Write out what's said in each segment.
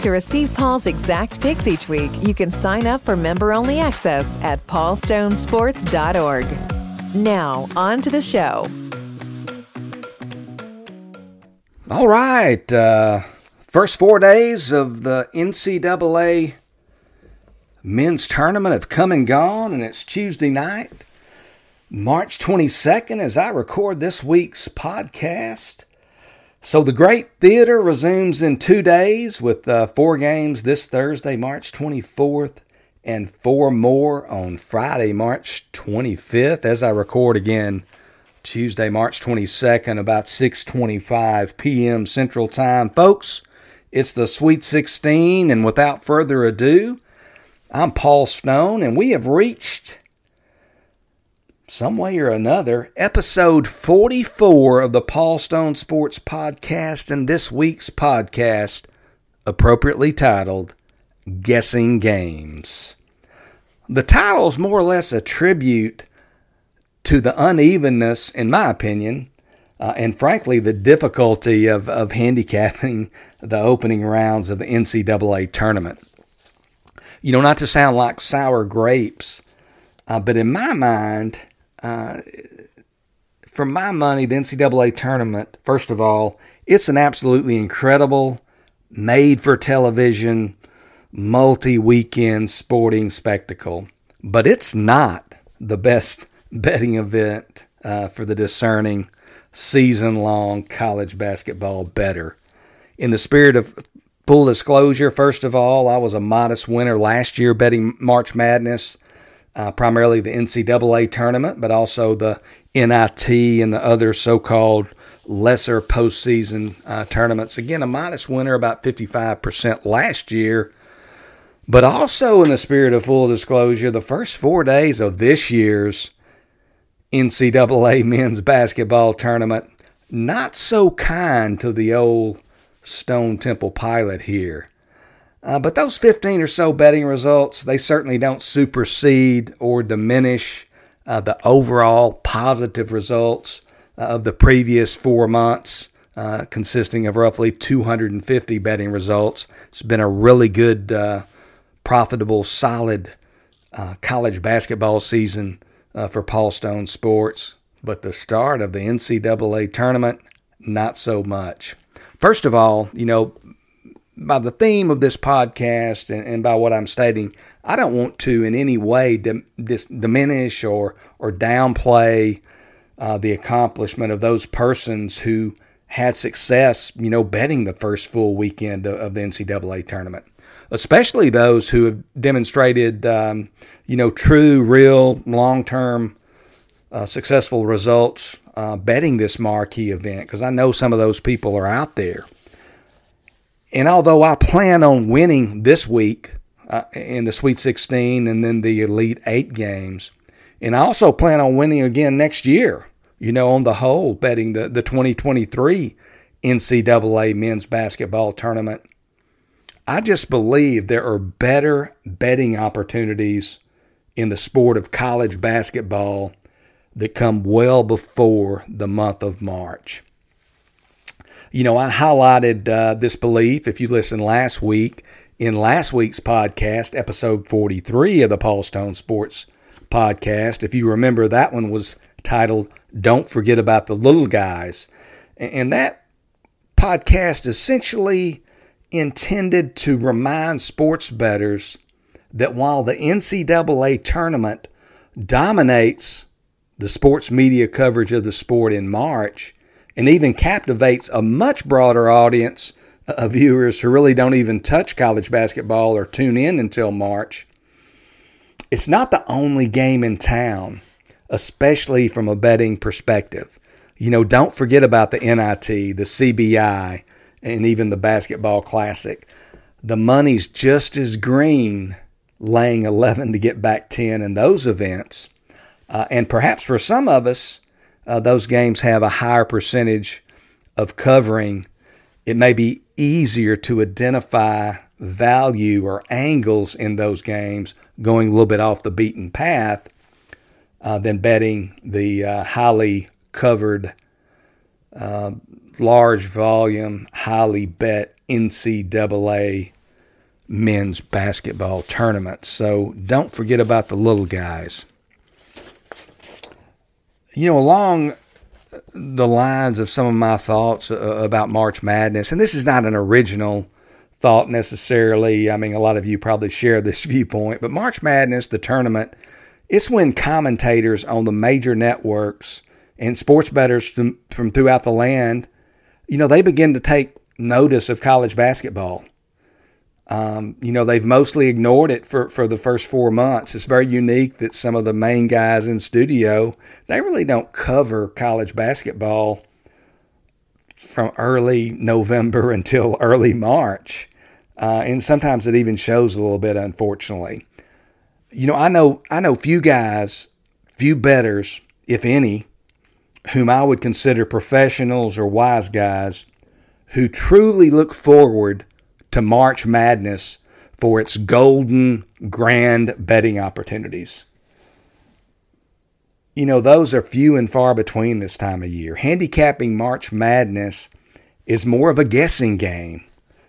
To receive Paul's exact picks each week, you can sign up for member only access at paulstonesports.org. Now, on to the show. All right. Uh, first four days of the NCAA men's tournament have come and gone, and it's Tuesday night, March 22nd, as I record this week's podcast. So the Great Theater resumes in two days with uh, four games this Thursday, March 24th, and four more on Friday, March 25th. As I record again, Tuesday, March 22nd, about 6:25 p.m. Central Time, folks. It's the Sweet 16, and without further ado, I'm Paul Stone, and we have reached some way or another, episode 44 of the Paul Stone Sports Podcast, and this week's podcast, appropriately titled Guessing Games. The title is more or less a tribute to the unevenness, in my opinion, uh, and frankly, the difficulty of, of handicapping the opening rounds of the NCAA tournament. You know, not to sound like sour grapes, uh, but in my mind, uh, for my money, the NCAA tournament, first of all, it's an absolutely incredible, made for television, multi weekend sporting spectacle. But it's not the best betting event uh, for the discerning season long college basketball bettor. In the spirit of full disclosure, first of all, I was a modest winner last year betting March Madness uh, primarily the NCAA tournament, but also the NIT and the other so called lesser postseason uh, tournaments. Again, a modest winner, about 55% last year. But also, in the spirit of full disclosure, the first four days of this year's NCAA men's basketball tournament, not so kind to the old Stone Temple pilot here. Uh, but those 15 or so betting results, they certainly don't supersede or diminish uh, the overall positive results uh, of the previous four months, uh, consisting of roughly 250 betting results. It's been a really good, uh, profitable, solid uh, college basketball season for Paul Stone Sports. But the start of the NCAA tournament, not so much. First of all, you know, by the theme of this podcast and, and, by what I'm stating, I don't want to in any way dim, dis, diminish or or downplay uh, the accomplishment of those persons who had success, you know, betting the first full weekend of, of the NCAA tournament, especially those who have demonstrated, um, you know, true, real, long-term uh, successful results uh, betting this marquee event. Because I know some of those people are out there. And although I plan on winning this week uh, in the Sweet 16 and then the Elite Eight games, and I also plan on winning again next year, you know, on the whole, betting the, the 2023 NCAA men's basketball tournament. I just believe there are better betting opportunities in the sport of college basketball that come well before the month of March. You know, I highlighted uh, this belief if you listened last week in last week's podcast, episode 43 of the Paul Stone Sports podcast. If you remember, that one was titled Don't Forget About the Little Guys. And that podcast essentially intended to remind sports bettors that while the NCAA tournament dominates the sports media coverage of the sport in March, and even captivates a much broader audience of viewers who really don't even touch college basketball or tune in until March. It's not the only game in town especially from a betting perspective. You know, don't forget about the NIT, the CBI, and even the Basketball Classic. The money's just as green laying 11 to get back 10 in those events. Uh, and perhaps for some of us, uh, those games have a higher percentage of covering. It may be easier to identify value or angles in those games going a little bit off the beaten path uh, than betting the uh, highly covered, uh, large volume, highly bet NCAA men's basketball tournament. So don't forget about the little guys. You know, along the lines of some of my thoughts uh, about March Madness, and this is not an original thought necessarily. I mean, a lot of you probably share this viewpoint, but March Madness, the tournament, it's when commentators on the major networks and sports bettors from, from throughout the land, you know, they begin to take notice of college basketball. Um, you know, they've mostly ignored it for, for the first four months. It's very unique that some of the main guys in studio, they really don't cover college basketball from early November until early March. Uh, and sometimes it even shows a little bit, unfortunately. You know, I know I know few guys, few bettors, if any, whom I would consider professionals or wise guys who truly look forward to March Madness for its golden, grand betting opportunities. You know, those are few and far between this time of year. Handicapping March Madness is more of a guessing game,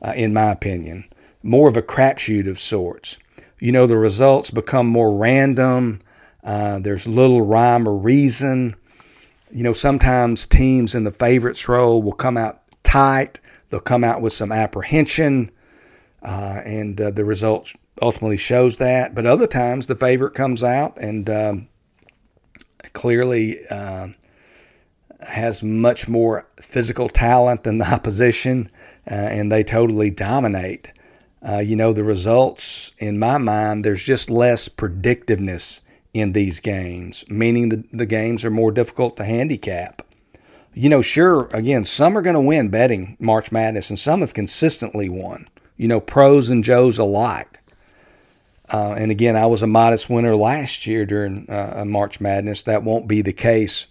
uh, in my opinion, more of a crapshoot of sorts. You know, the results become more random. Uh, there's little rhyme or reason. You know, sometimes teams in the favorites role will come out tight. They'll come out with some apprehension, uh, and uh, the results ultimately shows that. But other times, the favorite comes out and um, clearly uh, has much more physical talent than the opposition, uh, and they totally dominate. Uh, you know, the results, in my mind, there's just less predictiveness in these games, meaning the, the games are more difficult to handicap. You know, sure, again, some are going to win betting March Madness, and some have consistently won, you know, pros and Joes alike. Uh, and again, I was a modest winner last year during uh, March Madness. That won't be the case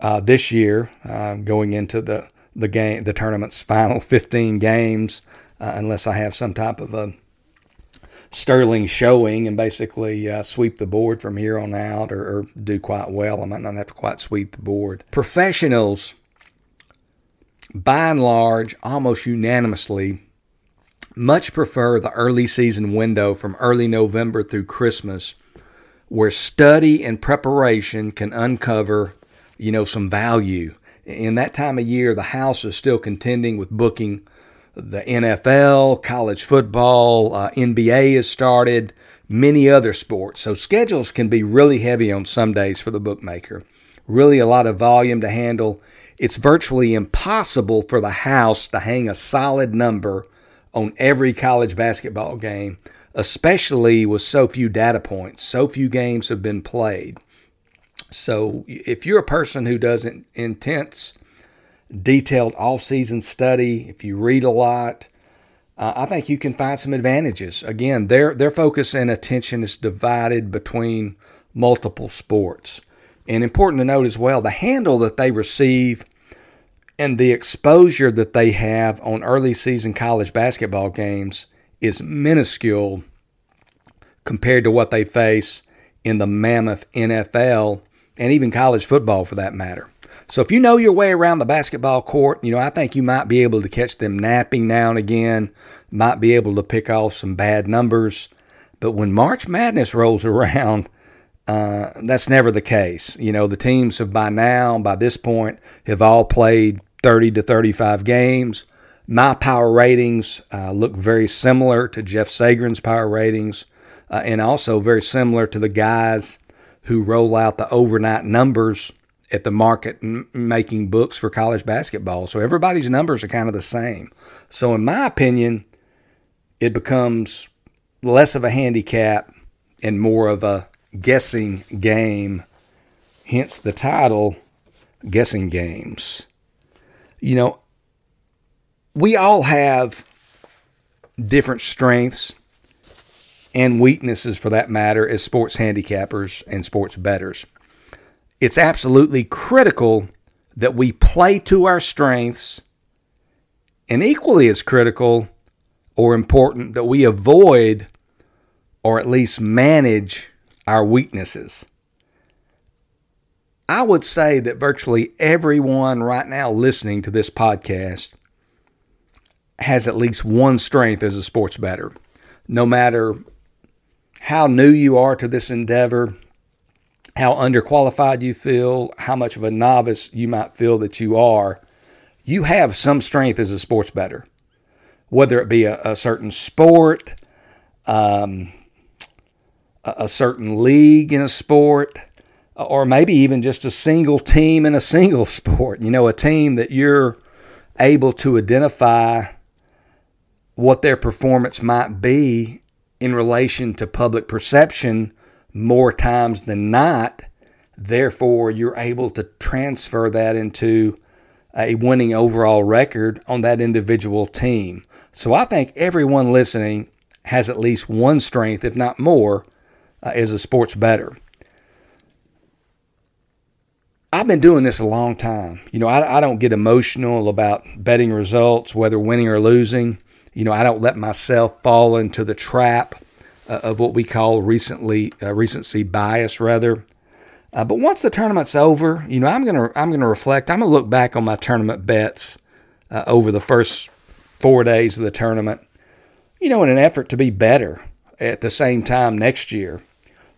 uh, this year, uh, going into the the game, the tournament's final 15 games, uh, unless I have some type of a sterling showing and basically uh, sweep the board from here on out, or, or do quite well. I might not have to quite sweep the board. Professionals, by and large, almost unanimously much prefer the early season window from early November through Christmas, where study and preparation can uncover, you know, some value. In that time of year, the house is still contending with booking the NFL, college football, uh, NBA has started, many other sports. So schedules can be really heavy on some days for the bookmaker. Really a lot of volume to handle. It's virtually impossible for the house to hang a solid number on every college basketball game, especially with so few data points. So few games have been played. So if you're a person who does intense, detailed off-season study, if you read a lot, uh, I think you can find some advantages. Again, their their focus and attention is divided between multiple sports. And important to note as well, the handle that they receive and the exposure that they have on early season college basketball games is minuscule compared to what they face in the mammoth NFL and even college football for that matter. So if you know your way around the basketball court, you know, I think you might be able to catch them napping now and again, might be able to pick off some bad numbers. But when March Madness rolls around, uh, that's never the case. You know, the teams have by now, by this point, have all played 30 to 35 games. My power ratings uh, look very similar to Jeff Sagarin's power ratings, uh, and also very similar to the guys who roll out the overnight numbers at the market making books for college basketball. So everybody's numbers are kind of the same. So, in my opinion, it becomes less of a handicap and more of a guessing game hence the title Guessing Games. You know, we all have different strengths and weaknesses for that matter as sports handicappers and sports bettors. It's absolutely critical that we play to our strengths, and equally as critical or important that we avoid or at least manage our weaknesses. I would say that virtually everyone right now listening to this podcast has at least one strength as a sports bettor. No matter how new you are to this endeavor, how underqualified you feel, how much of a novice you might feel that you are, you have some strength as a sports bettor. Whether it be a, a certain sport, um, a, a certain league in a sport, or maybe even just a single team in a single sport. You know, a team that you're able to identify what their performance might be in relation to public perception more times than not. Therefore, you're able to transfer that into a winning overall record on that individual team. So I think everyone listening has at least one strength, if not more, uh, as a sports bettor. I've been doing this a long time. You know, I, I don't get emotional about betting results, whether winning or losing. You know, I don't let myself fall into the trap of what we call recently uh, recency bias, rather. Uh, but once the tournament's over, you know, I'm gonna I'm gonna reflect. I'm gonna look back on my tournament bets uh, over the first four days of the tournament. You know, in an effort to be better at the same time next year.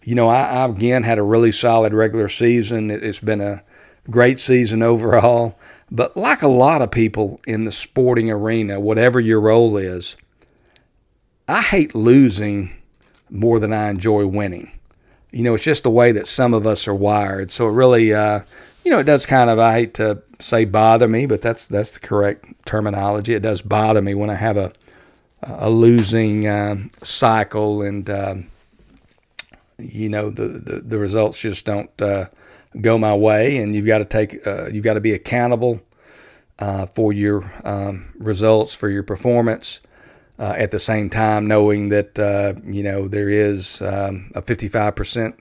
You know, I, I again had a really solid regular season. It, it's been a great season overall. But like a lot of people in the sporting arena, whatever your role is, I hate losing more than I enjoy winning. You know, it's just the way that some of us are wired. So it really, uh, you know, it does kind of, I hate to say bother me, but that's that's the correct terminology. It does bother me when I have a a losing uh, cycle and uh, you know the, the, the results just don't uh, go my way, and you've got to take uh, you've got to be accountable uh, for your um, results for your performance. Uh, at the same time, knowing that uh, you know there is um, a 55%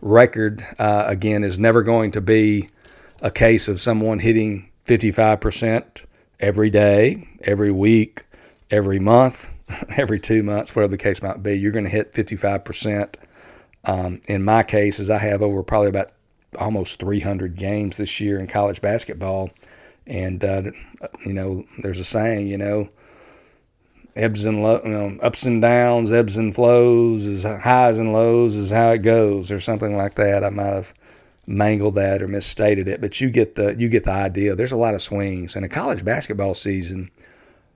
record again is never going to be a case of someone hitting 55% every day, every week, every month, every two months, whatever the case might be. You're going to hit 55%. Um, in my case, as I have over probably about almost 300 games this year in college basketball. And, uh, you know, there's a saying, you know, ebbs and you know, ups and downs, ebbs and flows, highs and lows is how it goes, or something like that. I might have mangled that or misstated it, but you get the you get the idea. There's a lot of swings, and a college basketball season,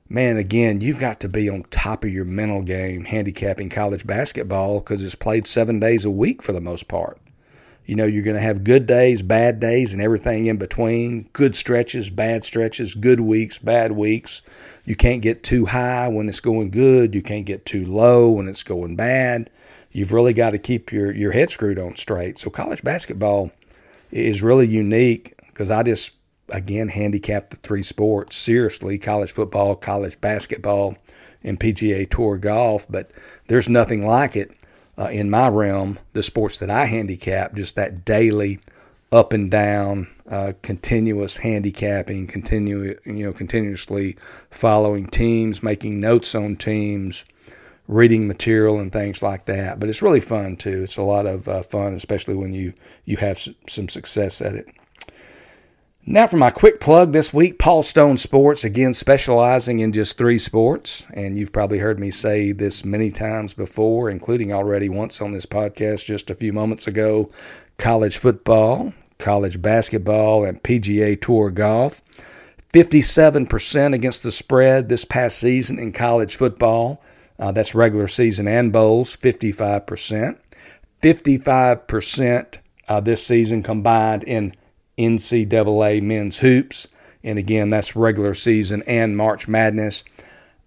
man. Again, you've got to be on top of your mental game handicapping college basketball because it's played seven days a week for the most part. You know, you're going to have good days, bad days, and everything in between. Good stretches, bad stretches, good weeks, bad weeks. You can't get too high when it's going good. You can't get too low when it's going bad. You've really got to keep your, your head screwed on straight. So, college basketball is really unique because I just, again, handicap the three sports seriously college football, college basketball, and PGA Tour golf. But there's nothing like it uh, in my realm, the sports that I handicap, just that daily up and down, uh, continuous handicapping, continue you know continuously following teams, making notes on teams, reading material and things like that. But it's really fun too. It's a lot of uh, fun, especially when you you have some success at it. Now, for my quick plug this week, Paul Stone Sports, again specializing in just three sports. And you've probably heard me say this many times before, including already once on this podcast just a few moments ago college football, college basketball, and PGA Tour golf. 57% against the spread this past season in college football. Uh, that's regular season and bowls, 55%. 55% uh, this season combined in NCAA men's hoops. And again, that's regular season and March Madness.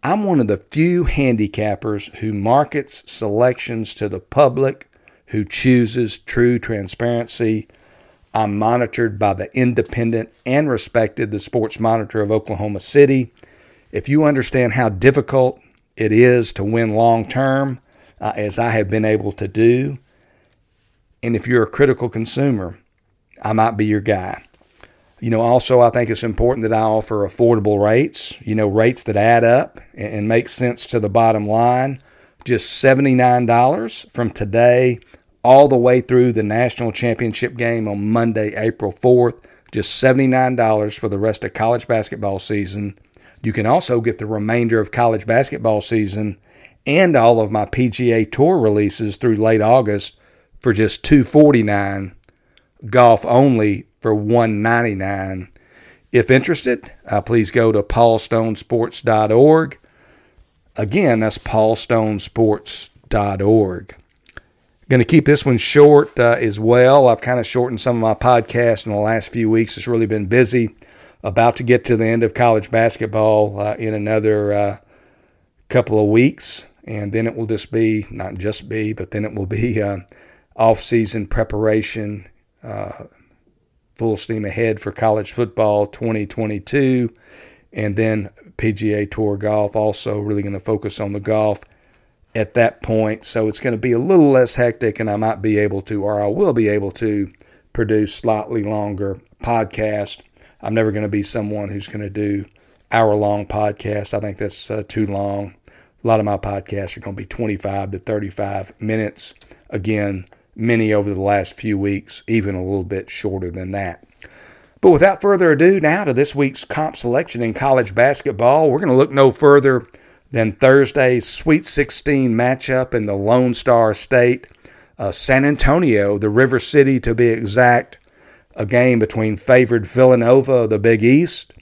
I'm one of the few handicappers who markets selections to the public, who chooses true transparency. I'm monitored by the independent and respected the Sports Monitor of Oklahoma City. If you understand how difficult it is to win long term, uh, as I have been able to do, and if you're a critical consumer, I might be your guy. You know, also, I think it's important that I offer affordable rates, you know, rates that add up and, and make sense to the bottom line. Just $79 from today all the way through the national championship game on Monday, April 4th. Just $79 for the rest of college basketball season. You can also get the remainder of college basketball season and all of my PGA Tour releases through late August for just 249 golf only for 199 if interested uh, please go to paulstonesports.org again that's paulstonesports.org going to keep this one short uh, as well. I've kind of shortened some of my podcasts in the last few weeks. It's really been busy. About to get to the end of college basketball uh, in another uh, couple of weeks. And then it will just be not just be but then it will be uh, off-season preparation, uh, full steam ahead for college football 2022, and then PGA Tour golf. Also, really going to focus on the golf at that point. So it's going to be a little less hectic, and I might be able to, or I will be able to, produce slightly longer podcast. I'm never going to be someone who's going to do hour long podcasts. I think that's uh, too long. A lot of my podcasts are going to be 25 to 35 minutes. Again, many over the last few weeks, even a little bit shorter than that. But without further ado, now to this week's comp selection in college basketball. We're going to look no further than Thursday's Sweet 16 matchup in the Lone Star State. Uh, San Antonio, the River City to be exact, a game between favored Villanova of the Big East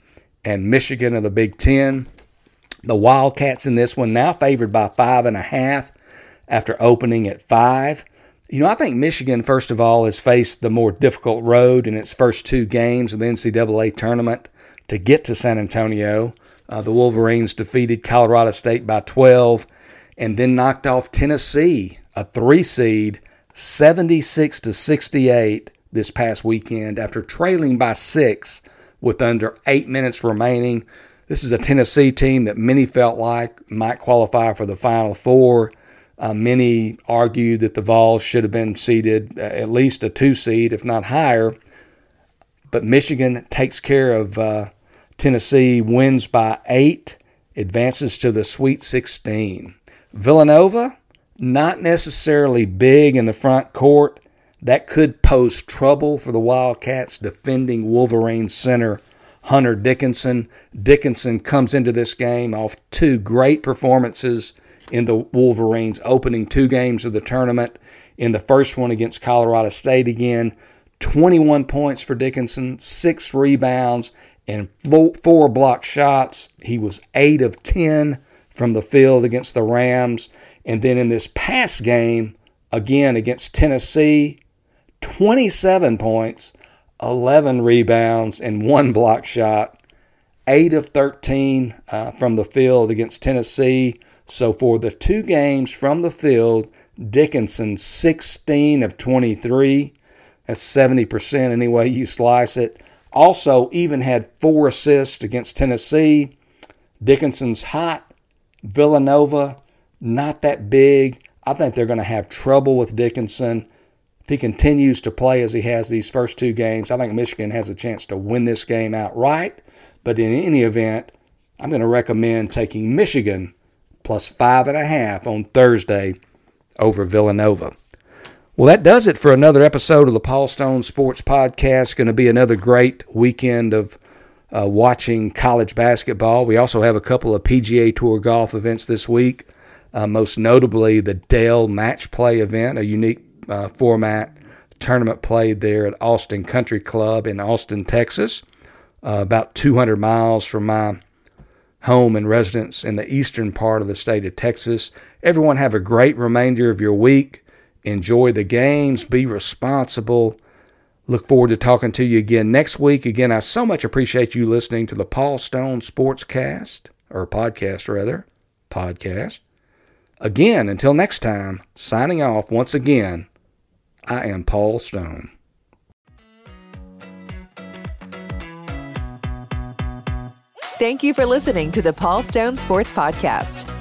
and Michigan of the Big Ten. The Wildcats in this one now favored by five and a half after opening at five. You know, I think Michigan, first of all, has faced the more difficult road in its first two games of the NCAA tournament to get to San Antonio. Uh, the Wolverines defeated Colorado State by 12 and then knocked off Tennessee, a three seed, 76 to 68 this past weekend after trailing by six with under eight minutes remaining. This is a Tennessee team that many felt like might qualify for the Final Four. Uh, many argued that the Vols should have been seeded uh, at least a two seed, if not higher. But Michigan takes care of uh, Tennessee, wins by eight, advances to the Sweet 16. Villanova, not necessarily big in the front court. That could pose trouble for the Wildcats defending Wolverine center Hunter Dickinson. Dickinson comes into this game off two great performances in the Wolverines' opening two games of the tournament. In the first one against Colorado State again, 21 points for Dickinson, six rebounds, and four block shots. He was 8 of 10 from the field against the Rams. And then in this past game, again against Tennessee, 27 points, 11 rebounds, and one block shot. 8 of 13 uh, from the field against Tennessee. So for the two games from the field, Dickinson 16 of 23. That's 70% any way you slice it. Also, even had four assists against Tennessee. Dickinson's hot. Villanova, not that big. I think they're going to have trouble with Dickinson. If he continues to play as he has these first two games, I think Michigan has a chance to win this game outright. But in any event, I'm going to recommend taking Michigan plus five and a half on Thursday over Villanova. Well, that does it for another episode of the Paul Stone Sports Podcast. Going to be another great weekend of uh, watching college basketball. We also have a couple of PGA Tour golf events this week, uh, most notably the Dell Match Play event, a unique uh, format tournament played there at Austin Country Club in Austin, Texas, uh, about 200 miles from my home and residence in the eastern part of the state of Texas. Everyone have a great remainder of your week. Enjoy the games. Be responsible. Look forward to talking to you again next week. Again, I so much appreciate you listening to the Paul Stone Sportscast, or podcast rather, podcast. Again, until next time, signing off once again, I am Paul Stone. Thank you for listening to the Paul Stone Sports Podcast.